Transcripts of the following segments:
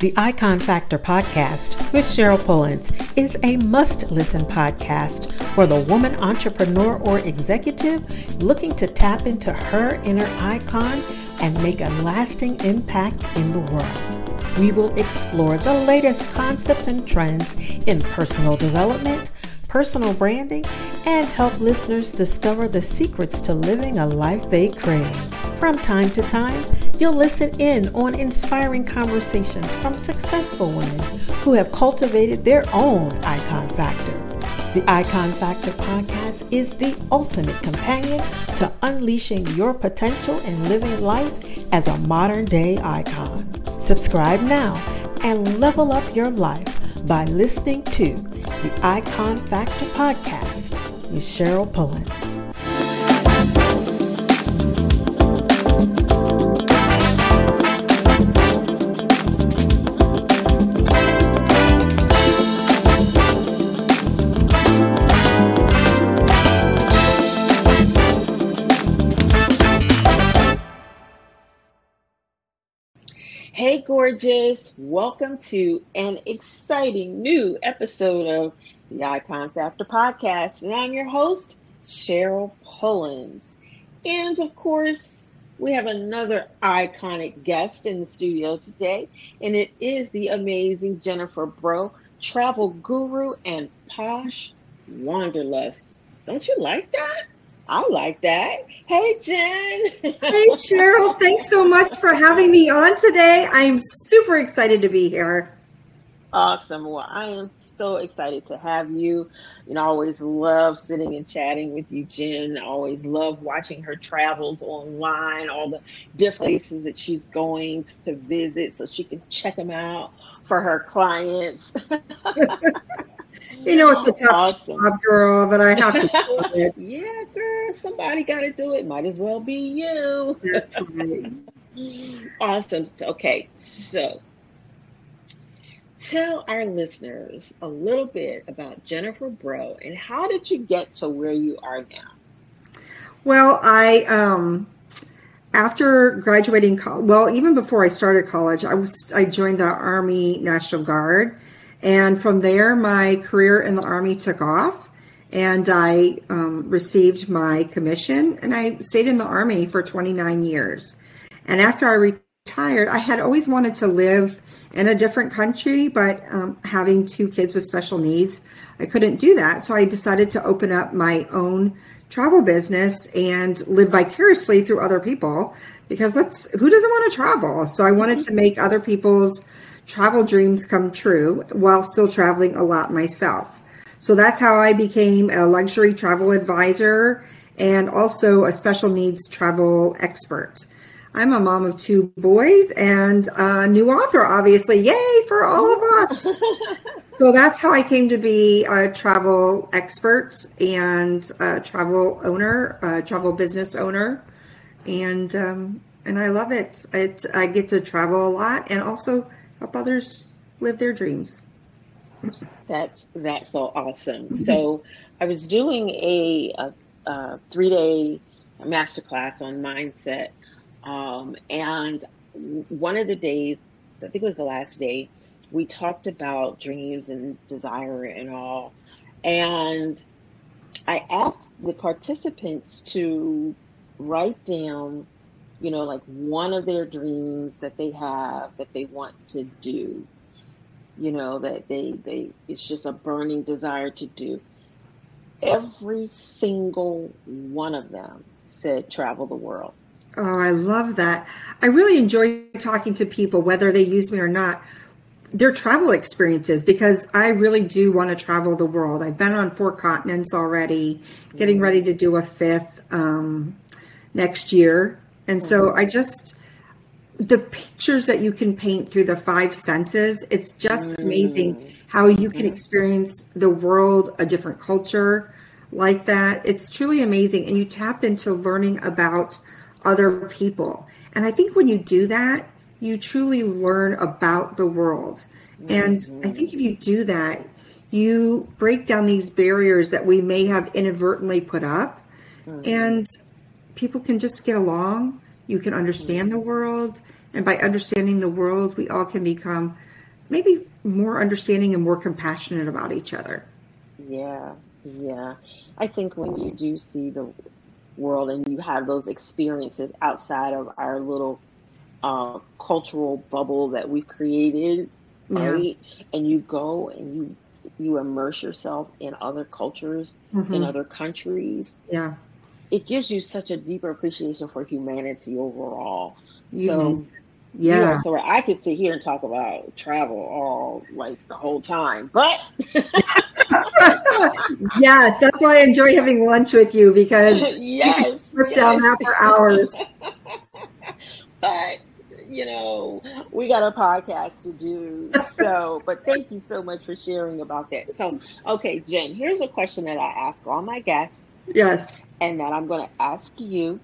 The Icon Factor podcast with Cheryl Pullins is a must listen podcast for the woman entrepreneur or executive looking to tap into her inner icon and make a lasting impact in the world. We will explore the latest concepts and trends in personal development, personal branding, and help listeners discover the secrets to living a life they crave. From time to time, You'll listen in on inspiring conversations from successful women who have cultivated their own icon factor. The Icon Factor podcast is the ultimate companion to unleashing your potential and living life as a modern day icon. Subscribe now and level up your life by listening to the Icon Factor podcast with Cheryl Pullins. Gorgeous. Welcome to an exciting new episode of the Icon Factor podcast. And I'm your host, Cheryl Pullins. And of course, we have another iconic guest in the studio today, and it is the amazing Jenifer Breaux, travel guru and posh wanderlust. Don't you like that? I like that. Hey, Jen. hey, Cheryl. Thanks so much for having me on today. I am super excited to be here. Awesome. Well, I am so excited to have you. You know, I always love sitting and chatting with you, Jen. I always love watching her travels online, all the different places that she's going to visit so she can check them out for her clients. you know, it's a tough awesome. job, girl, but I have to do it. yeah, girl, somebody got to do it. Might as well be you. That's right. awesome. Okay, so tell our listeners a little bit about Jenifer Breaux and how did you get to where you are now? Well, I um after graduating college, well, even before I started college, I was I joined the Army National Guard and from there, my career in the Army took off, and I um, received my commission, and I stayed in the Army for 29 years. And after I retired, I had always wanted to live in a different country, but um, having two kids with special needs, I couldn't do that. So I decided to open up my own travel business and live vicariously through other people because that's who doesn't want to travel. So I wanted mm-hmm. to make other people's travel dreams come true while still traveling a lot myself. So that's how I became a luxury travel advisor and also a special needs travel expert. I'm a mom of two boys and a new author, obviously. Yay for all of us. so that's how I came to be a travel expert and a travel owner, a travel business owner. And, um, and I love it. it. I get to travel a lot and also help others live their dreams. That's that's so awesome. Mm-hmm. So I was doing a, a, a three day masterclass on mindset, um, and one of the days, I think it was the last day, we talked about dreams and desire and all, and I asked the participants to write down you know, like one of their dreams that they have that they want to do, you know, that they, they, it's just a burning desire to do. Every single one of them said travel the world. Oh, I love that. I really enjoy talking to people, whether they use me or not, their travel experiences, because I really do want to travel the world. I've been on four continents already, getting mm-hmm. ready to do a fifth um, next year. And so mm-hmm. I just the pictures that you can paint through the five senses, it's just amazing mm. how you can experience the world, a different culture like that. It's truly amazing. And you tap into learning about other people. And I think when you do that, you truly learn about the world. And I mm-hmm. think if you do that, you break down these barriers that we may have inadvertently put up. Mm-hmm. And people can just get along. You can understand the world And by understanding the world, we all can become maybe more understanding and more compassionate about each other. Yeah, yeah. I think when you do see the world and you have those experiences outside of our little uh, cultural bubble that we've created, yeah. right? And you go and you you immerse yourself in other cultures, mm-hmm. in other countries. Yeah. It gives you such a deeper appreciation for humanity overall. Mm-hmm. So yeah. Know, so I could sit here and talk about travel all like the whole time, but yes, that's why I enjoy having lunch with you because yes, you yes. down that for hours. but you know, we got a podcast to do. So, but thank you so much for sharing about that. So, okay, Jen, here's a question that I ask all my guests. Yes. And that I'm going to ask you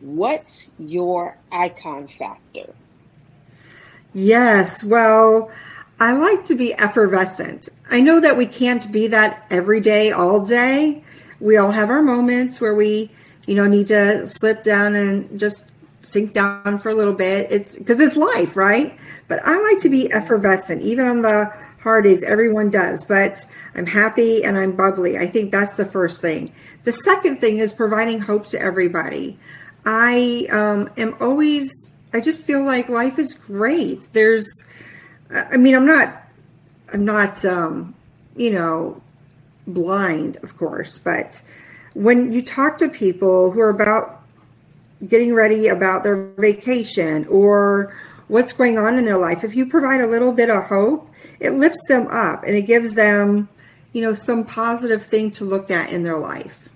What's your icon factor? Yes, well, I like to be effervescent. I know that we can't be that every day, all day. We all have our moments where we, you know, need to slip down and just sink down for a little bit. It's because it's life, right? But I like to be effervescent, even on the hard days. Everyone does, but I'm happy and I'm bubbly. I think that's the first thing. The second thing is providing hope to everybody. I um, am always, I just feel like life is great. There's, I mean, I'm not, I'm not, um, you know, blind, of course, but when you talk to people who are about getting ready about their vacation or what's going on in their life, if you provide a little bit of hope, it lifts them up and it gives them, you know, some positive thing to look at in their life.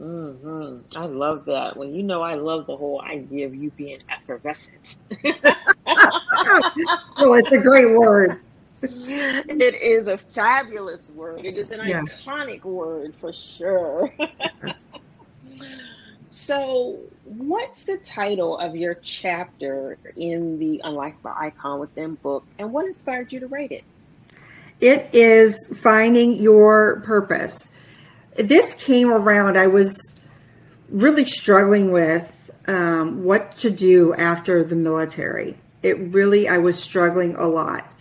Mm-hmm. I love that. When you know, I love the whole idea of you being effervescent. oh, it's a great word. It is a fabulous word. It is an yeah. iconic word for sure. so, what's the title of your chapter in the Unlock the Icon Within book, and what inspired you to write it? It is finding your purpose this came around, I was really struggling with um, what to do after the military. It really, I was struggling a lot.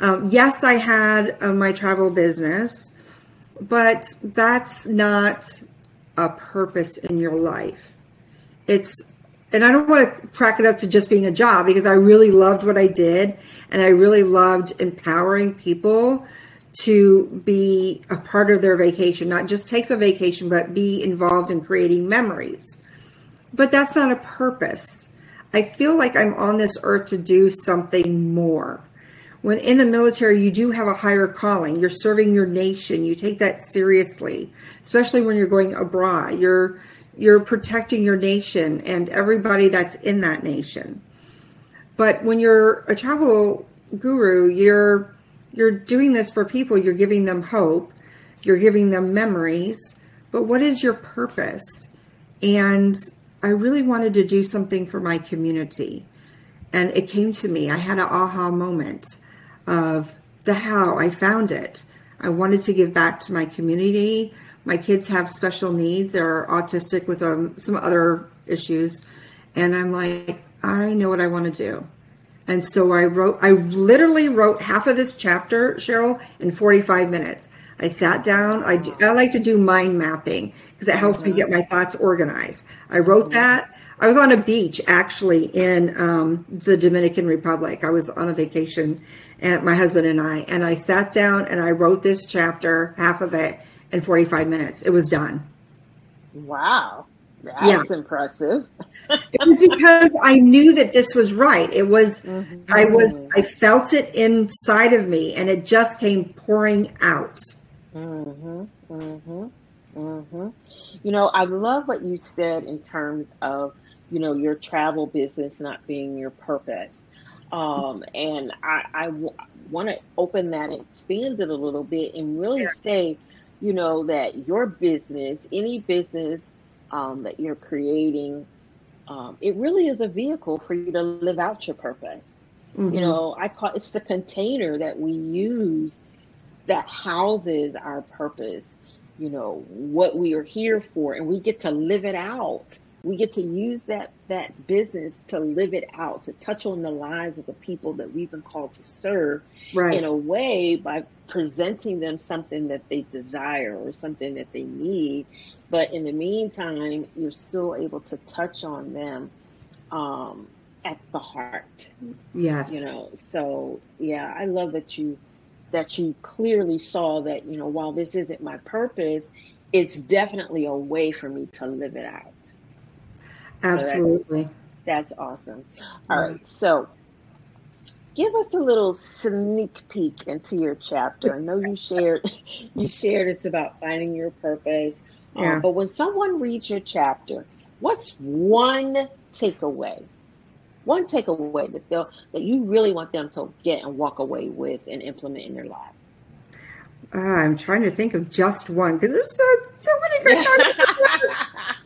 Um, yes, I had uh, my travel business, but that's not a purpose in your life. It's, and I don't want to crack it up to just being a job because I really loved what I did and I really loved empowering people to be a part of their vacation, not just take the vacation, but be involved in creating memories. But that's not a purpose. I feel like I'm on this earth to do something more. When in the military, you do have a higher calling. You're serving your nation. You take that seriously, especially when you're going abroad. You're you're protecting your nation and everybody that's in that nation. But when you're a travel guru, you're you're doing this for people, you're giving them hope, you're giving them memories, but what is your purpose? And I really wanted to do something for my community. And it came to me. I had an aha moment of the how I found it. I wanted to give back to my community. My kids have special needs. They're autistic with um, some other issues. And I'm like, I know what I want to do. And so I wrote, I literally wrote half of this chapter, Cheryl, in 45 minutes. I sat down. I, do, I like to do mind mapping because it helps mm-hmm. me get my thoughts organized. I wrote mm-hmm. that. I was on a beach actually in um, the Dominican Republic. I was on a vacation, and my husband and I, and I sat down and I wrote this chapter, half of it, in 45 minutes. It was done. Wow. That's yeah. impressive. it was because I knew that this was right. It was, mm-hmm. I was, I felt it inside of me and it just came pouring out. Mm-hmm. Mm-hmm. Mm-hmm. You know, I love what you said in terms of, you know, your travel business not being your purpose. Um, and I, I w- want to open that and expand it a little bit and really say, you know, that your business, any business um, that you're creating, um, it really is a vehicle for you to live out your purpose. Mm-hmm. You know, I call it's the container that we use that houses our purpose. You know what we are here for, and we get to live it out we get to use that that business to live it out, to touch on the lives of the people that we've been called to serve right. in a way by presenting them something that they desire or something that they need. But in the meantime, you're still able to touch on them um, at the heart. Yes. You know, so yeah, I love that you that you clearly saw that, you know, while this isn't my purpose, it's definitely a way for me to live it out. Absolutely. So that's, that's, awesome. All right. So give us a little sneak peek into your chapter. I know you shared you shared it's about finding your purpose. Um, yeah. Um, but when someone reads your chapter, what's one takeaway? One takeaway that they'll that you really want them to get and walk away with and implement in their lives. Uh, I'm trying to think of just one because there's so so many good.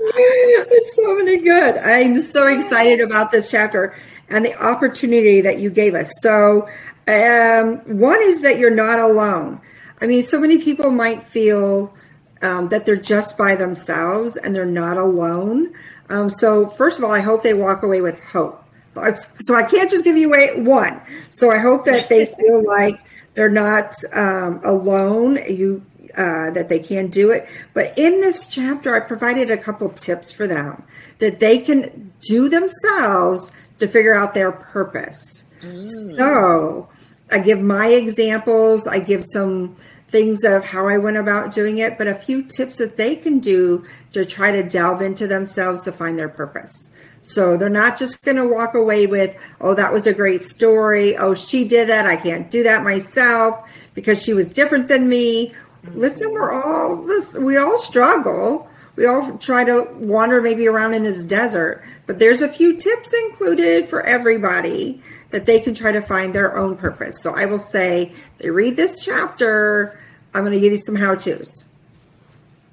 it's so many good. I'm so excited about this chapter and the opportunity that you gave us. So, um, one is that you're not alone. I mean, so many people might feel um, that they're just by themselves and they're not alone. Um, so, first of all, I hope they walk away with hope. So I, so I can't just give you one. So I hope that they feel like they're not um, alone. You uh, that they can do it. But in this chapter, I provided a couple tips for them that they can do themselves to figure out their purpose. Mm. So I give my examples. I give some things of how I went about doing it, but a few tips that they can do to try to delve into themselves to find their purpose. So they're not just going to walk away with, oh, that was a great story. Oh, she did that. I can't do that myself because she was different than me. Listen, we're all this, we all struggle. We all try to wander maybe around in this desert, but there's a few tips included for everybody that they can try to find their own purpose. So I will say, they read this chapter, I'm going to give you some how to's.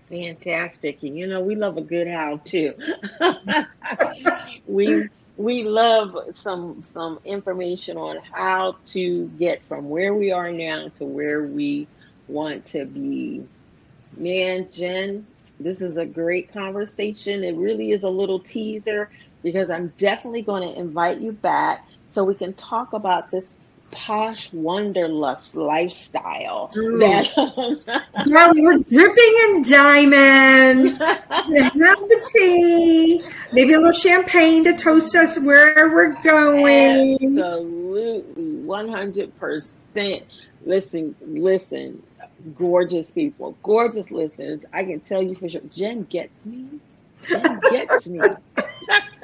Fantastic. And you know, we love a good how to. we we love some some information on how to get from where we are now to where we want to be. Man, Jen, this is a great conversation. It really is a little teaser because I'm definitely going to invite you back so we can talk about this posh wanderlust lifestyle. Mm. That Darling, we're dripping in diamonds. have the tea, maybe a little champagne to toast us where we're going. Absolutely, one hundred percent. Listen, listen, gorgeous people, gorgeous listeners. I can tell you for sure. Jen gets me. Jen gets me.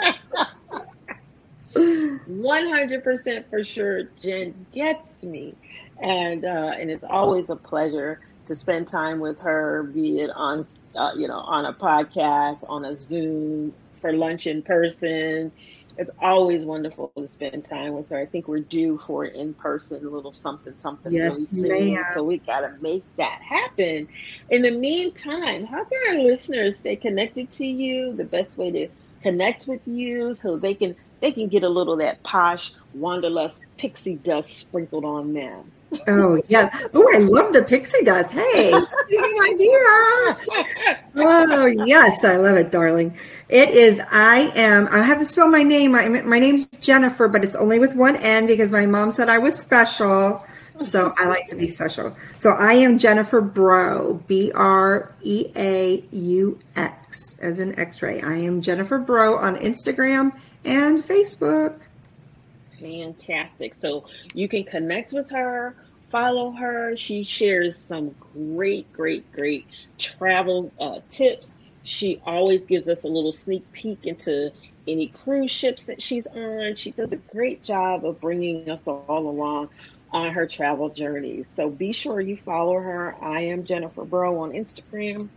100% for sure Jen gets me. And uh, and it's always a pleasure to spend time with her, be it on uh, you know on a podcast, on a Zoom, for lunch in person. It's always wonderful to spend time with her. I think we're due for in person, a little something, something yes, really soon. So we got to make that happen. In the meantime, how can our listeners stay connected to you? The best way to connect with you so they can they can get a little of that posh wanderlust pixie dust sprinkled on them. Oh yeah. Oh, I love the pixie dust. Hey, idea. Oh yes, I love it, darling. It is. I am. I have to spell my name. My my name's Jenifer, but it's only with one N because my mom said I was special. So I like to be special. So I am Jenifer Breaux, B R E A U X, as in X ray. I am Jenifer Breaux on Instagram and Facebook. Fantastic. So you can connect with her, follow her. She shares some great, great, great travel uh, tips. She always gives us a little sneak peek into any cruise ships that she's on. She does a great job of bringing us all along on her travel journeys. So be sure you follow her. I am Jenifer Breaux on Instagram.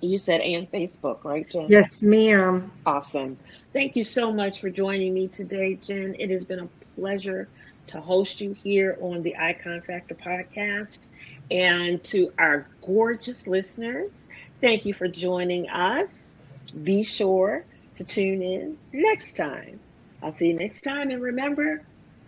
You said and Facebook, right, Jen? Yes, ma'am. Awesome. Thank you so much for joining me today, Jen. It has been a pleasure to host you here on the Icon Factor podcast. And to our gorgeous listeners, thank you for joining us. Be sure to tune in next time. I'll see you next time. And remember,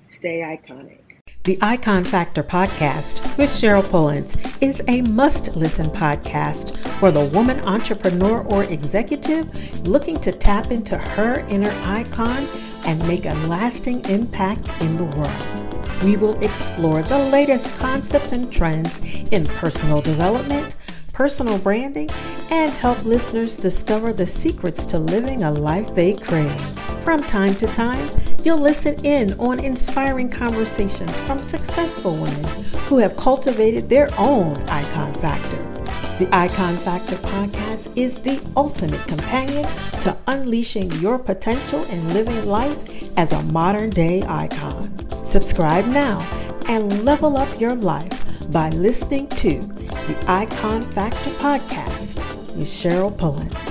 stay iconic. The Icon Factor podcast with Cheryl Pullins is a must listen podcast for the woman entrepreneur or executive looking to tap into her inner icon and make a lasting impact in the world. We will explore the latest concepts and trends in personal development, personal branding, and help listeners discover the secrets to living a life they crave. From time to time, You'll listen in on inspiring conversations from successful women who have cultivated their own icon factor. The Icon Factor podcast is the ultimate companion to unleashing your potential and living life as a modern day icon. Subscribe now and level up your life by listening to the Icon Factor podcast with Cheryl Pullins.